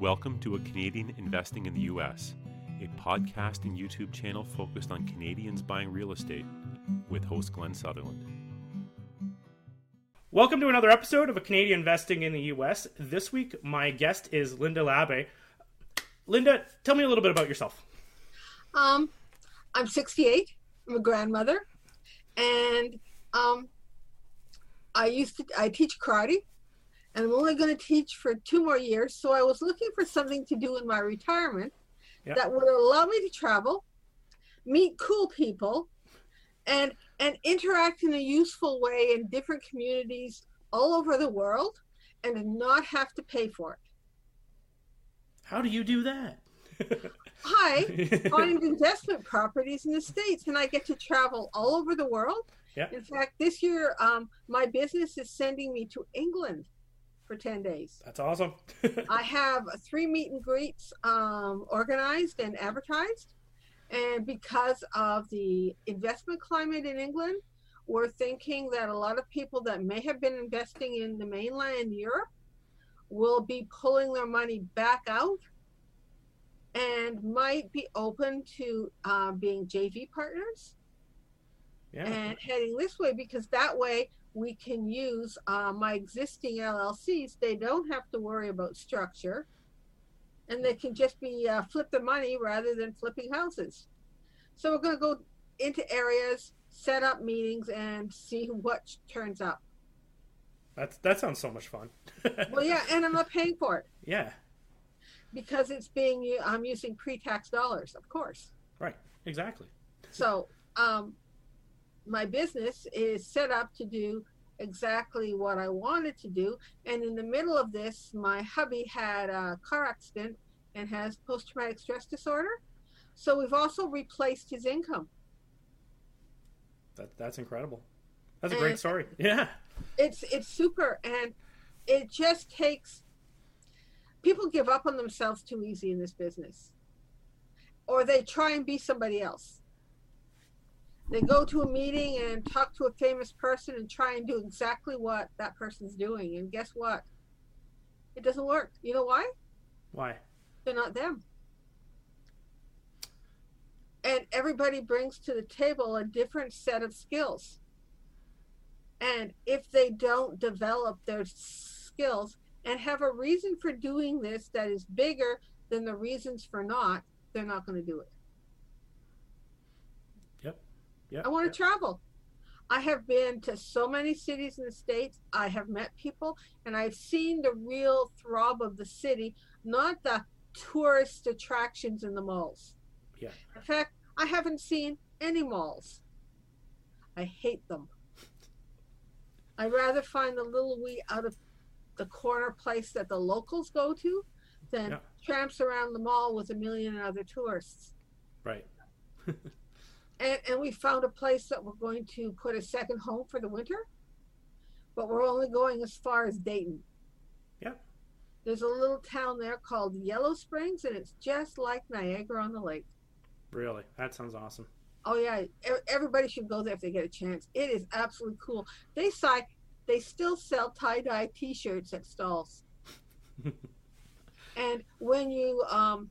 Welcome to A Canadian Investing in the U.S., a podcast and YouTube channel focused on Canadians buying real estate with host Glenn Sutherland. Welcome to another episode of A Canadian Investing in the U.S. This week, my guest is Linda Labbe. Linda, tell me a little bit about yourself. Um, I'm 68. I'm a grandmother, and um, I used to I teach karate, and I'm only going to teach for two more years. So I was looking for something to do in my retirement Yeah. that would allow me to travel, meet cool people, and and interact in a useful way in different communities all over the world, and not have to pay for it. How do you do that? I find investment properties in the states, and I get to travel all over the world. Yeah. In fact, this year, um, my business is sending me to England for ten days. That's awesome. I have three meet and greets um, organized and advertised, and because of the investment climate in England, we're thinking that a lot of people that may have been investing in the mainland Europe will be pulling their money back out and might be open to uh, being JV partners yeah. and heading this way because that way we can use uh, my existing LLCs. They don't have to worry about structure and they can just be uh, flip the money rather than flipping houses. So we're going to go into areas, set up meetings, and see what turns up. That's that sounds so much fun. Well, yeah, and I'm not paying for it yeah. because it's being I'm using pre-tax dollars, of course. Right. Exactly. So, um, my business is set up to do exactly what I wanted to do. And in the middle of this, my hubby had a car accident and has post traumatic stress disorder. So, we've also replaced his income. That that's incredible. That's a great story. Yeah. It's it's super and it just takes people give up on themselves too easy in this business. Or they try and be somebody else. They go to a meeting and talk to a famous person and try and do exactly what that person's doing. And guess what? It doesn't work. You know why? Why? They're not them. And everybody brings to the table a different set of skills. And if they don't develop their skills and have a reason for doing this that is bigger than the reasons for not, they're not going to do it. Yeah. I want to travel. I have been to so many cities in the States. I have met people and I've seen the real throb of the city, not the tourist attractions in the malls. Yeah. In fact, I haven't seen any malls. I hate them. I'd rather find the little wee out of the corner place that the locals go to than Yeah. tramps around the mall with a million other tourists. Right. And, and we found a place that we're going to put a second home for the winter, but we're only going as far as Dayton. Yeah. There's a little town there called Yellow Springs, and it's just like Niagara on the Lake. Really. That sounds awesome. Oh yeah, everybody should go there if they get a chance. It is absolutely cool. They say they still sell tie dye T-shirts at stalls, and when you um,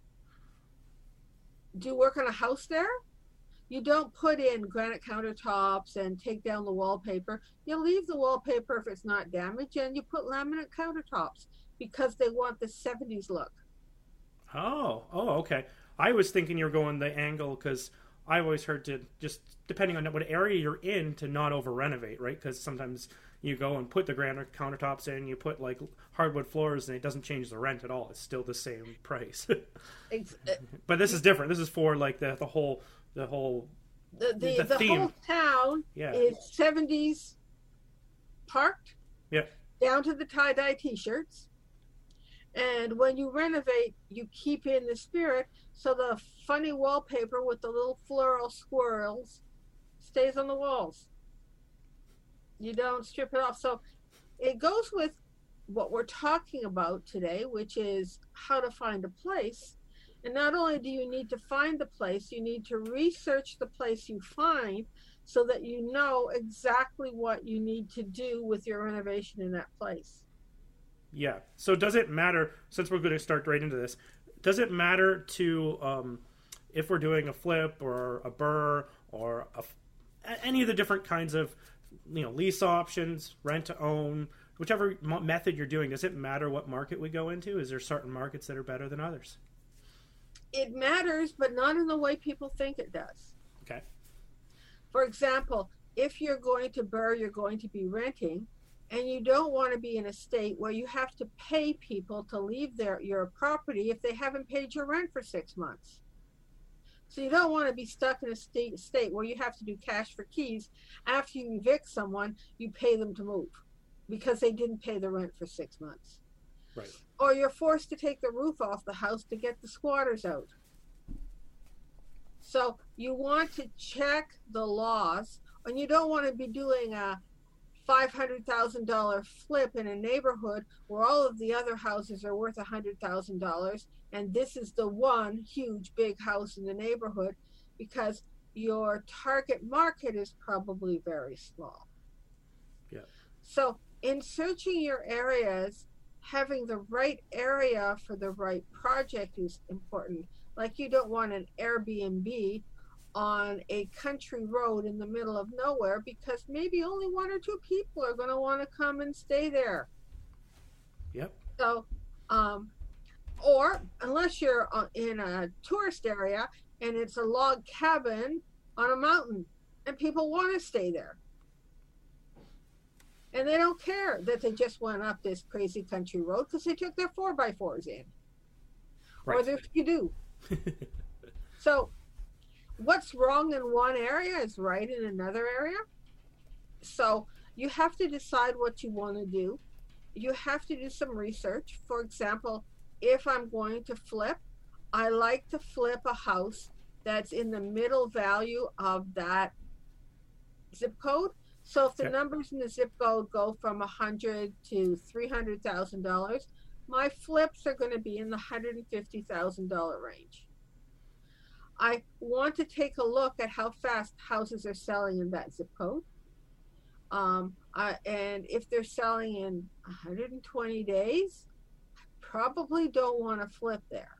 do work on a house there, you don't put in granite countertops and take down the wallpaper. You leave the wallpaper if it's not damaged, and you put laminate countertops because they want the '70s look. Oh, oh, okay. I was thinking you're going the angle because I've always heard to just depending on what area you're in to not over renovate, right? Because sometimes you go and put the granite countertops in, you put like hardwood floors, and it doesn't change the rent at all. It's still the same price. Uh, but this is different. This is for like the the whole the whole the the, The the, theme. whole town yeah. is 70s parked Yeah. down to the tie-dye t-shirts. And when you renovate you keep in the spirit so the funny wallpaper with the little floral squirrels stays on the walls. You don't strip it off. So it goes with what we're talking about today which is how to find a place and not only do you need to find the place, you need to research the place you find so that you know exactly what you need to do with your renovation in that place. Yeah. So does it matter since we're going to start right into this? Does it matter to um, if we're doing a flip or a burr or a, any of the different kinds of you know lease options, rent to own, whichever method you're doing? Does it matter what market we go into? Is there certain markets that are better than others? It matters, but not in the way people think it does. Okay. For example, if you're going to BRRRR, you're going to be renting and you don't want to be in a state where you have to pay people to leave their your property if they haven't paid your rent for six months. So you don't want to be stuck in a state state where you have to do cash for keys. After you evict someone, you pay them to move because they didn't pay the rent for six months. Right. Or you're forced to take the roof off the house to get the squatters out. So you want to check the laws, and you don't want to be doing a $500,000 flip in a neighborhood where all of the other houses are worth $100,000 and this is the one huge big house in the neighborhood because your target market is probably very small. Yeah. So, in searching your areas, having the right area for the right project is important. Like you don't want an Airbnb on a country road in the middle of nowhere because maybe only one or two people are going to want to come and stay there. Yep. So, um, or unless you're uh, in a tourist area and it's a log cabin on a mountain and people want to stay there. And they don't care that they just went up this crazy country road because they took their four by fours in. Right. Or their skidoo. so what's wrong in one area is right in another area. So you have to decide what you want to do. You have to do some research. For example, if I'm going to flip, I like to flip a house that's in the middle value of that zip code. So if the numbers in the zip code go from a hundred to three hundred thousand dollars, my flips are going to be in the hundred and fifty thousand dollar range. I want to take a look at how fast houses are selling in that zip code. Um, uh, and if they're selling in 120 days, I probably don't want to flip there.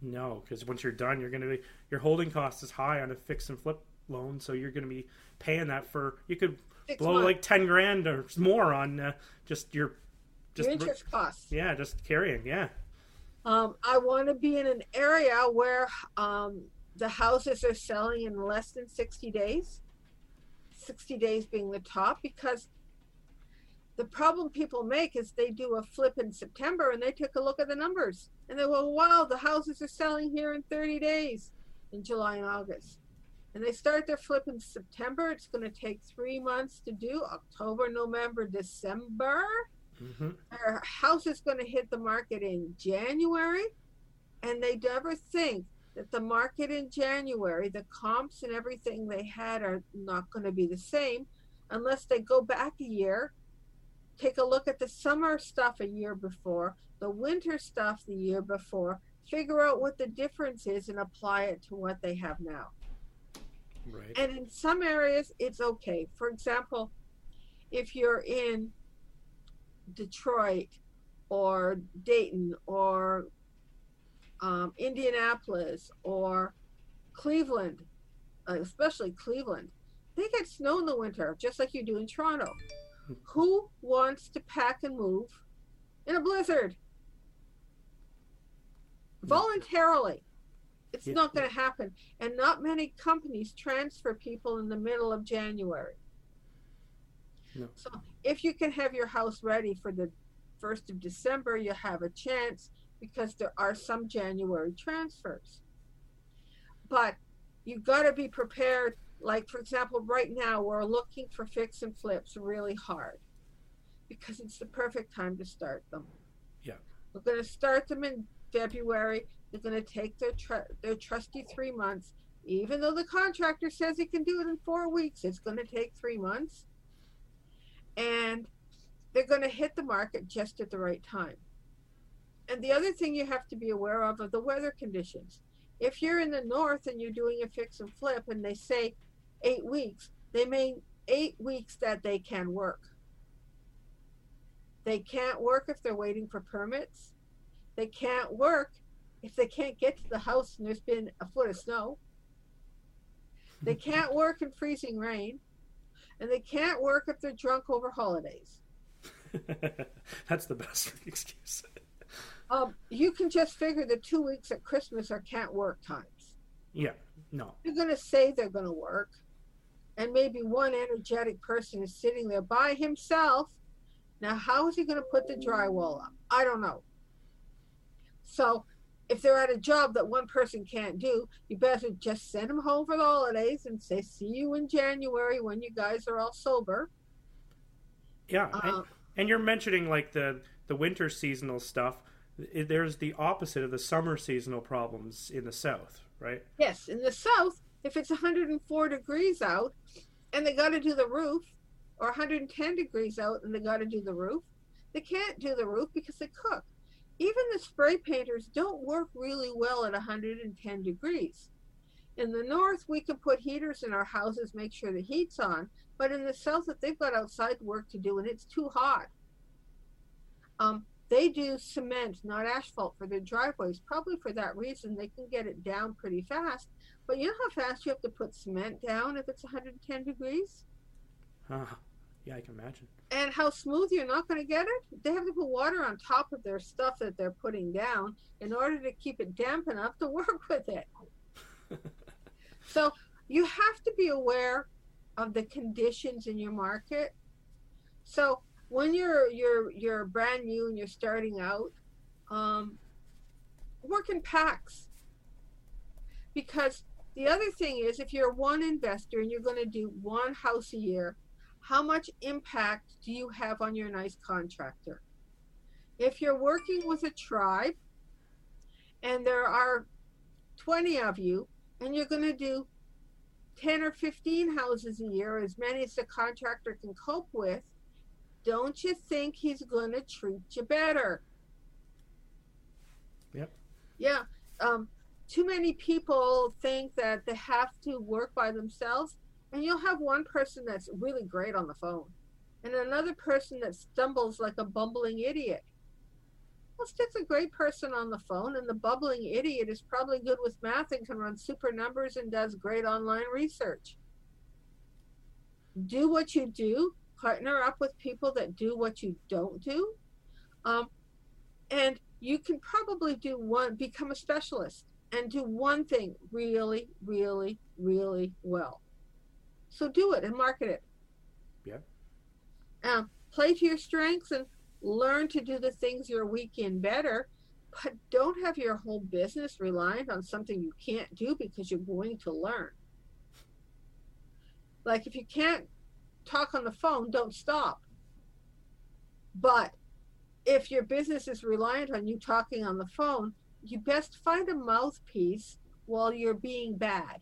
No, because once you're done, you're going to be your holding cost is high on a fix and flip loan, so you're going to be paying that for you could Six blow months. like ten grand or more on uh, just your just your interest costs. Yeah, just carrying. Yeah. Um, I want to be in an area where um, the houses are selling in less than 60 days 60 days being the top because the problem people make is they do a flip in september and they take a look at the numbers. And they go wow the houses are selling here in 30 days in july and august. And they start their flip in september. It's going to take three months to do october november december. Mm-hmm. their house is going to hit the market in january. And they never think that the market in January, the comps and everything they had are not going to be the same unless they go back a year, take a look at the summer stuff a year before, the winter stuff the year before, figure out what the difference is and apply it to what they have now. Right. And in some areas, it's okay. For example, if you're in Detroit or Dayton or um, Indianapolis or Cleveland, uh, especially Cleveland, they get snow in the winter, just like you do in Toronto. Who wants to pack and move in a blizzard? Voluntarily. It's yeah. not going to happen. And not many companies transfer people in the middle of January. No. So if you can have your house ready for the 1st of December, you have a chance because there are some January transfers. But you've got to be prepared. Like, for example, right now we're looking for fix and flips really hard because it's the perfect time to start them. Yeah. We're going to start them in February. They're going to take their, tr- their trusty three months. Even though the contractor says he can do it in four weeks, it's going to take three months. And they're going to hit the market just at the right time. And the other thing you have to be aware of are the weather conditions. If you're in the north and you're doing a fix and flip and they say eight weeks, they mean eight weeks that they can work. They can't work if they're waiting for permits. They can't work if they can't get to the house and there's been a foot of snow. They can't work in freezing rain. And they can't work if they're drunk over holidays. That's the best excuse. Um, you can just figure the two weeks at Christmas are can't work times. Yeah, no. They're going to say they're going to work. And maybe one energetic person is sitting there by himself. Now, how is he going to put the drywall up? I don't know. So, if they're at a job that one person can't do, you better just send them home for the holidays and say, see you in January when you guys are all sober. Yeah. and, Um, and you're mentioning like the, the winter seasonal stuff. There's the opposite of the summer seasonal problems in the South, right? Yes, in the south, if it's 104 degrees out and they got to do the roof, or 110 degrees out and they got to do the roof, they can't do the roof because they cook. Even the spray painters don't work really well at 110 degrees. In the north, we can put heaters in our houses, make sure the heat's on, but in the south, if they've got outside work to do and it's too hot, um, they do cement, not asphalt, for their driveways. Probably for that reason, they can get it down pretty fast. But you know how fast you have to put cement down if it's 110 degrees? Ah, yeah, I can imagine. And how smooth you're not going to get it? They have to put water on top of their stuff that they're putting down in order to keep it damp enough to work with it. so you have to be aware of the conditions in your market. So when you're you're you're brand new and you're starting out, um, work in packs. Because the other thing is, if you're one investor and you're going to do one house a year, how much impact do you have on your nice contractor? If you're working with a tribe and there are 20 of you and you're going to do 10 or 15 houses a year, as many as the contractor can cope with, don't you think he's going to treat you better? Yep. Yeah. Um, too many people think that they have to work by themselves, and you'll have one person that's really great on the phone, and another person that stumbles like a bumbling idiot. Let's get a great person on the phone, and the bubbling idiot is probably good with math and can run super numbers and does great online research. Do what you do, partner up with people that do what you don't do, um, and you can probably do one, become a specialist and do one thing really, really, really well. So do it and market it. Yeah. Um, play to your strengths and learn to do the things you're weak in better, but don't have your whole business reliant on something you can't do because you're going to learn. Like if you can't talk on the phone, don't stop. But if your business is reliant on you talking on the phone, you best find a mouthpiece while you're being bad.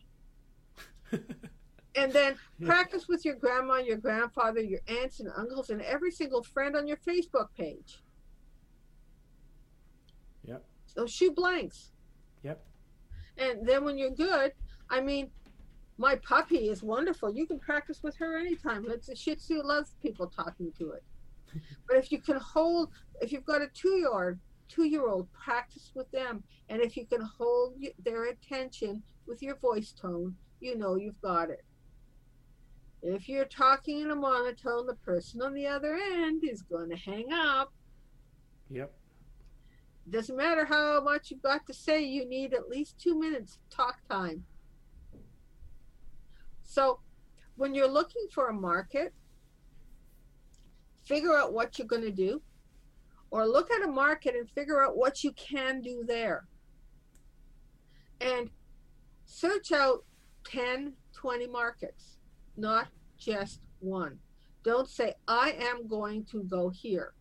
and then practice with your grandma, your grandfather, your aunts and uncles, and every single friend on your Facebook page. Yep. So shoot blanks. Yep. And then when you're good, I mean, my puppy is wonderful. You can practice with her anytime. It's a Shih Tzu loves people talking to it. but if you can hold, if you've got a two-year-old, two-year-old, practice with them. And if you can hold their attention with your voice tone, you know you've got it. If you're talking in a monotone, the person on the other end is going to hang up. Yep. Doesn't matter how much you've got to say, you need at least two minutes talk time. So, when you're looking for a market, figure out what you're going to do, or look at a market and figure out what you can do there. And search out 10, 20 markets, not just one. Don't say, I am going to go here.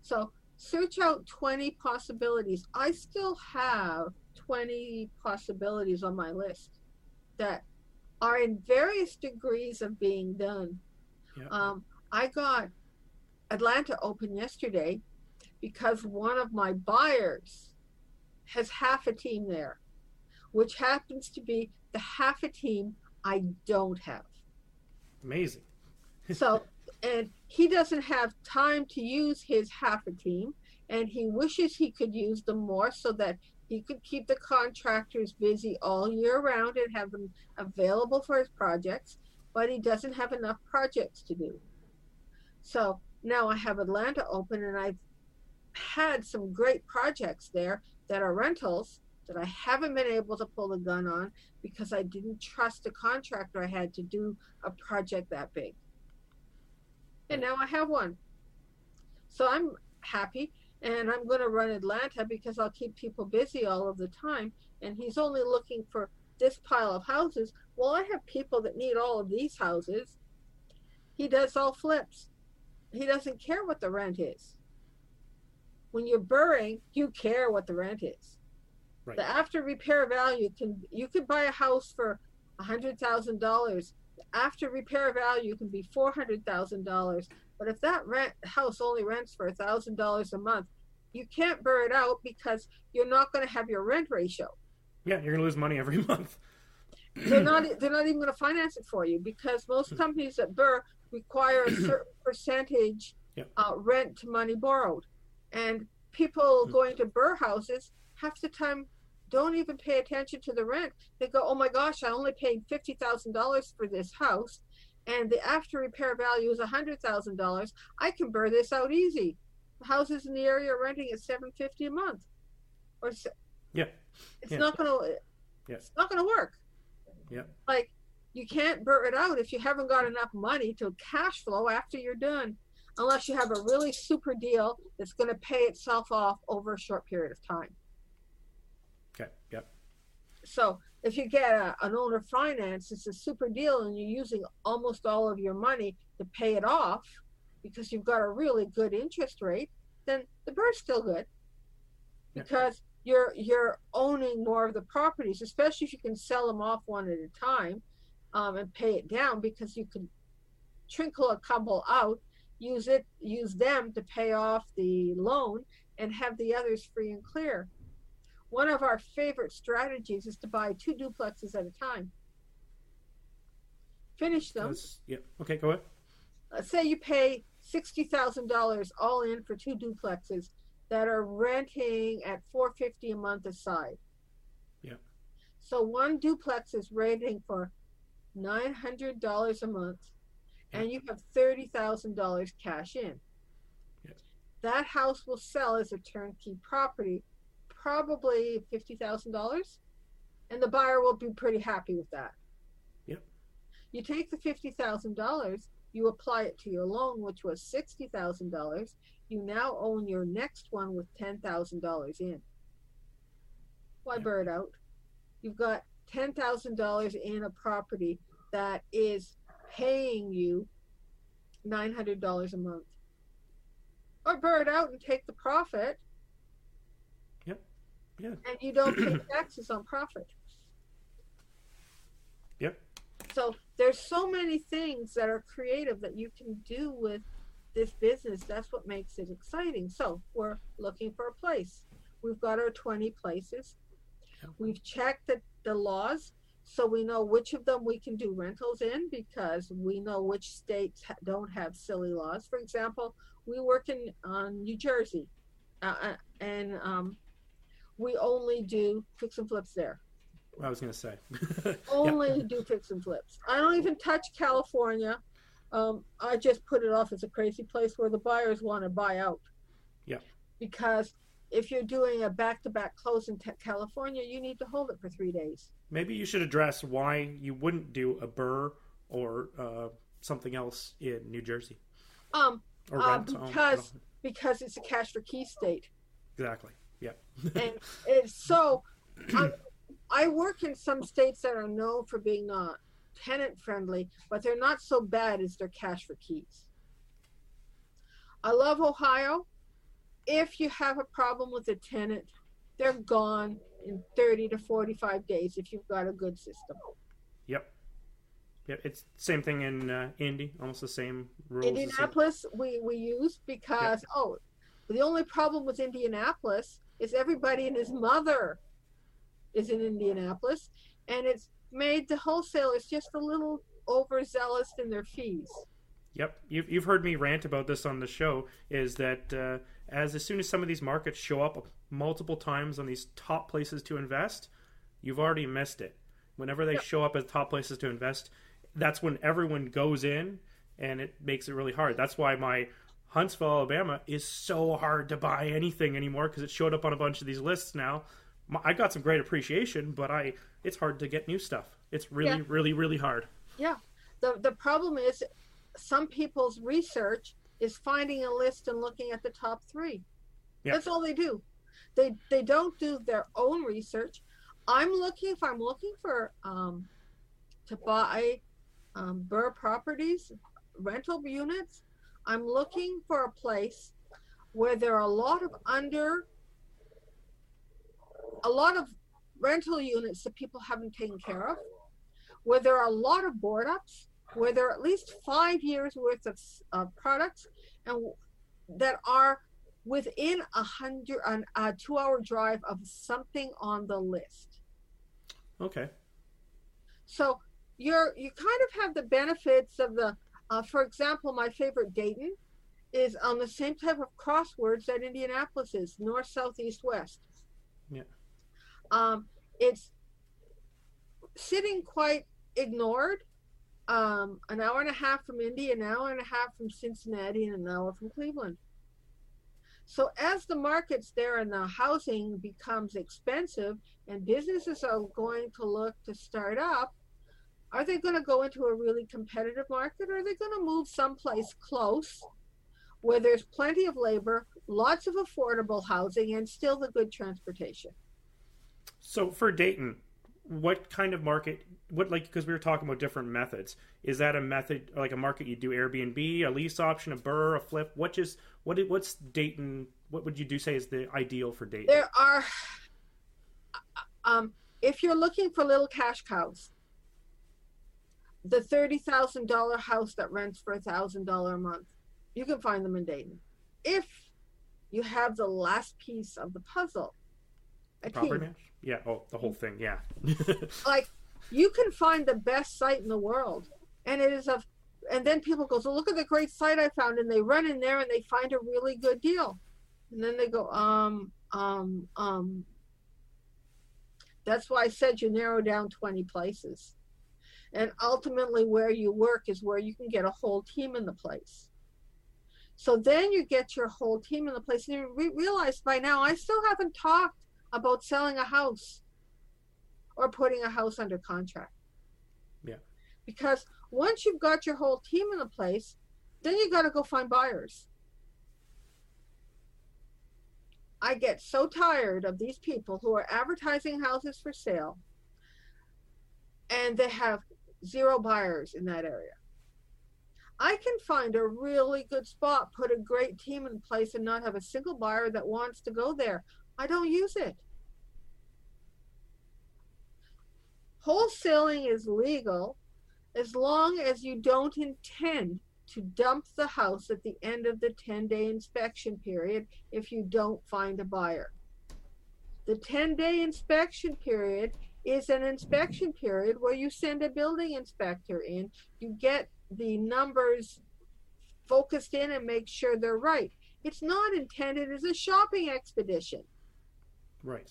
So, search out 20 possibilities. I still have 20 possibilities on my list that are in various degrees of being done. Yep. Um, I got Atlanta open yesterday because one of my buyers has half a team there, which happens to be the half a team I don't have. Amazing. So, and he doesn't have time to use his half a team, and he wishes he could use them more so that he could keep the contractors busy all year round and have them available for his projects, but he doesn't have enough projects to do. So now I have Atlanta open, and I've had some great projects there that are rentals that I haven't been able to pull the gun on because I didn't trust the contractor I had to do a project that big. And now I have one. So I'm happy and I'm going to run Atlanta because I'll keep people busy all of the time. And he's only looking for this pile of houses. Well, I have people that need all of these houses. He does all flips. He doesn't care what the rent is. When you're burring, you care what the rent is. Right. The after repair value can you could buy a house for a hundred thousand dollars. After repair value can be four hundred thousand dollars. But if that rent house only rents for a thousand dollars a month, you can't burn it out because you're not going to have your rent ratio. Yeah, you're gonna lose money every month. They're not. They're not even going to finance it for you because most companies that burr require a certain percentage Yep. uh, rent to money borrowed, and people going to burr houses half the time don't even pay attention to the rent. They go, "Oh my gosh, I only paid fifty thousand dollars for this house, and the after repair value is a hundred thousand dollars. I can burr this out easy." The houses in the area are renting at seven fifty a month, or se- Yeah. it's Yeah. not going to. Yeah. It's not going to work. Yeah. Like you can't burn it out if you haven't got enough money to cash flow after you're done, unless you have a really super deal that's going to pay itself off over a short period of time. Okay. Yep. So if you get a, an owner finance, it's a super deal, and you're using almost all of your money to pay it off because you've got a really good interest rate. Then the bird's still good Yeah. because you're you're owning more of the properties, especially if you can sell them off one at a time um, and pay it down because you can trinkle a couple out, use it, use them to pay off the loan, and have the others free and clear. One of our favorite strategies is to buy two duplexes at a time. Finish them. That's, yeah. Okay. Go ahead. Let's say you pay sixty thousand dollars all in for two duplexes that are renting at four fifty a month aside. Yeah. So one duplex is renting for nine hundred dollars a month, and you have thirty thousand dollars cash in. Yes. That house will sell as a turnkey property, probably fifty thousand dollars, and the buyer will be pretty happy with that. Yep. You take the fifty thousand dollars, you apply it to your loan, which was sixty thousand dollars. You now own your next one with ten thousand dollars in. Why Yep. burn out? You've got ten thousand dollars in a property that is paying you nine hundred dollars a month. Or burn out and take the profit. Yeah. And you don't pay taxes on profit. Yep. So there's so many things that are creative that you can do with this business. That's what makes it exciting. So we're looking for a place. We've got our 20 places. We've checked the, the laws so we know which of them we can do rentals in because we know which states ha- don't have silly laws. For example, we work in on New Jersey, uh, uh, and um, we only do fix and flips there I was gonna say. only do fix and flips. I don't even touch California. Um, I just put it off as a crazy place where the buyers want to buy out. Yeah. Because if you're doing a back-to-back close in California, you need to hold it for three days. Maybe you should address why you wouldn't do a burr or uh, something else in New Jersey Um, or Uh, because- because it's a cash for key state, exactly. Yeah. and it's so. i I work in some states that are known for being not tenant friendly, but they're not so bad as their cash for keys. I love Ohio. If you have a problem with a tenant, they're gone in 30 to 45 days if you've got a good system. Yep. Yeah, it's same thing in uh, Indy. Almost the same rules. the same- Indianapolis, we, we use because, oh, the only problem with Indianapolis is everybody and his mother is in Indianapolis, and it's made the wholesalers just a little overzealous in their fees. Yep, you've you've heard me rant about this on the show. Is that uh, as as soon as some of these markets show up multiple times on these top places to invest, you've already missed it. Whenever they Yep. show up as top places to invest, that's when everyone goes in, and it makes it really hard. That's why my Huntsville, Alabama, is so hard to buy anything anymore because it showed up on a bunch of these lists now. I got some great appreciation, but I it's hard to get new stuff. It's really, Yeah. really, really hard. Yeah. The the problem is some people's research is finding a list and looking at the top three. Yeah. That's all they do. They they don't do their own research. I'm looking if I'm looking for um, to buy um, Burr properties, rental units. I'm looking for a place where there are a lot of under a lot of rental units that people haven't taken care of, where there are a lot of board ups, where there are at least five years worth of uh, products, and that are within a hundred, an, a two-hour drive of something on the list. Okay. So you're you kind of have the benefits of the. Uh, for example, my favorite Dayton is on the same type of crosswords that Indianapolis is: north, south, east, west. Yeah. Um, it's sitting quite ignored. Um, an hour and a half from Indy, an hour and a half from Cincinnati, and an hour from Cleveland. So as the markets there and the housing becomes expensive, and businesses are going to look to start up, are they going to go into a really competitive market or are they going to move someplace close where there's plenty of labor, lots of affordable housing, and still the good transportation? So for Dayton, what kind of market? What like because we were talking about different methods. Is that a method like a market you do Airbnb, a lease option, a burr, a flip? What just what what's Dayton? What would you do say is the ideal for Dayton? There are, um, if you're looking for little cash cows, the thirty thousand dollar house that rents for a thousand dollar a month, you can find them in Dayton. If you have the last piece of the puzzle, a Property match? Yeah. Oh, the whole thing. Yeah. like you can find the best site in the world, and it is of. And then people go, so look at the great site I found, and they run in there and they find a really good deal, and then they go, um, um, um. That's why I said you narrow down twenty places, and ultimately where you work is where you can get a whole team in the place. So then you get your whole team in the place, and you re- realize by now I still haven't talked about selling a house or putting a house under contract. Yeah. Because once you've got your whole team in the place, then you got to go find buyers. I get so tired of these people who are advertising houses for sale and they have zero buyers in that area. I can find a really good spot, put a great team in place, and not have a single buyer that wants to go there. I don't use it. Wholesaling is legal as long as you don't intend to dump the house at the end of the 10 day inspection period if you don't find a buyer. The 10 day inspection period is an inspection period where you send a building inspector in, you get the numbers focused in and make sure they're right. It's not intended as a shopping expedition. right.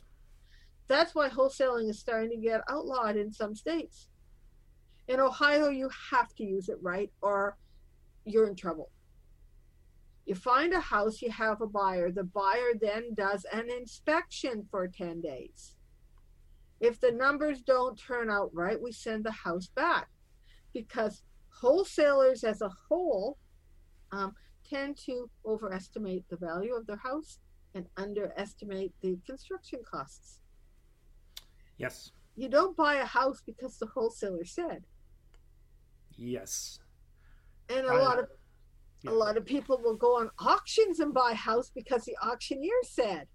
That's why wholesaling is starting to get outlawed in some states. In Ohio, you have to use it right or you're in trouble. You find a house, you have a buyer. The buyer then does an inspection for 10 days. If the numbers don't turn out right, we send the house back because wholesalers as a whole um, tend to overestimate the value of their house and underestimate the construction costs. Yes. You don't buy a house because the wholesaler said. Yes. And a I- lot of Yeah. a lot of people will go on auctions and buy a house because the auctioneer said.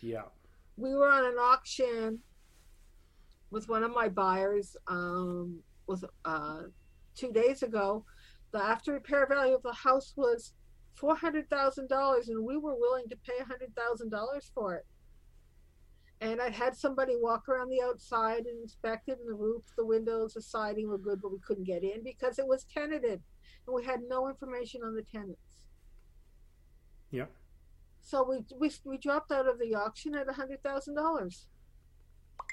Yeah. We were on an auction with one of my buyers um, uh, two days ago. The after repair value of the house was four hundred thousand dollars, and we were willing to pay a hundred thousand dollars for it. And I had somebody walk around the outside and inspect it, and the roof, the windows, the siding were good, but we couldn't get in because it was tenanted, and we had no information on the tenants. Yeah. So we we, we dropped out of the auction at a hundred thousand dollars.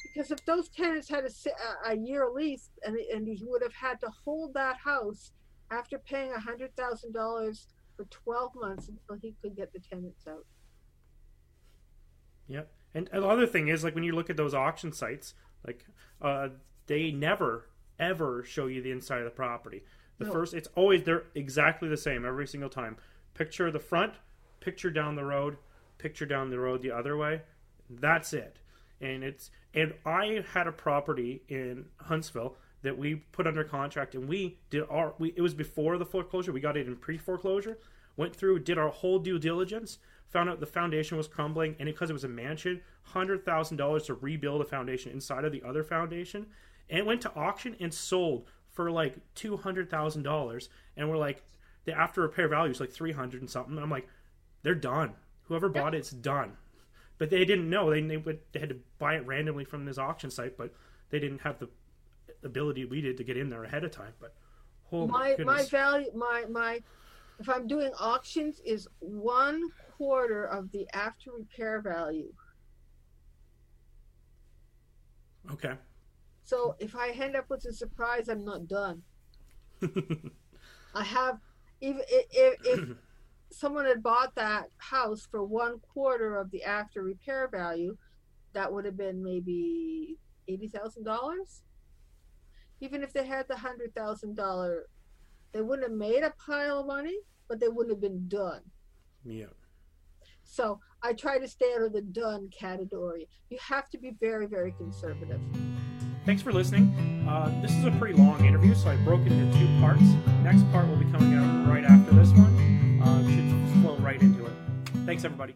Because if those tenants had a, a, year lease and and he would have had to hold that house after paying a hundred thousand dollars for twelve months until he could get the tenants out. Yep. And the other thing is, like when you look at those auction sites, like uh, they never ever show you the inside of the property. The No. first, it's always they're exactly the same every single time. Picture the front, picture down the road, picture down the road the other way. That's it. And it's and I had a property in Huntsville that we put under contract, and we did our. We, it was before the foreclosure. We got it in pre foreclosure. Went through, did our whole due diligence, found out the foundation was crumbling, and because it was a mansion, hundred thousand dollars to rebuild a foundation inside of the other foundation, and went to auction and sold for like two hundred thousand dollars, and we're like, the after repair value is like three hundred and something. I'm like, they're done. Whoever bought it, it's done. But they didn't know. They they, would, they had to buy it randomly from this auction site, but they didn't have the ability we did to get in there ahead of time. But oh my, my my value my my if I'm doing auctions is one quarter of the after repair value. okay. So if I end up with a surprise, I'm not done. I have even i- if, if someone had bought that house for one quarter of the after repair value, that would have been maybe eighty thousand dollars. Even if they had the hundred thousand dollar, they wouldn't have made a pile of money, but they wouldn't have been done. yeah. So I try to stay out of the done category. You have to be very, very conservative. Thanks for listening. Uh, this is a pretty long interview, so I broke it into two parts. Next part will be coming out right after this one. Uh, should flow right into it. Thanks, everybody.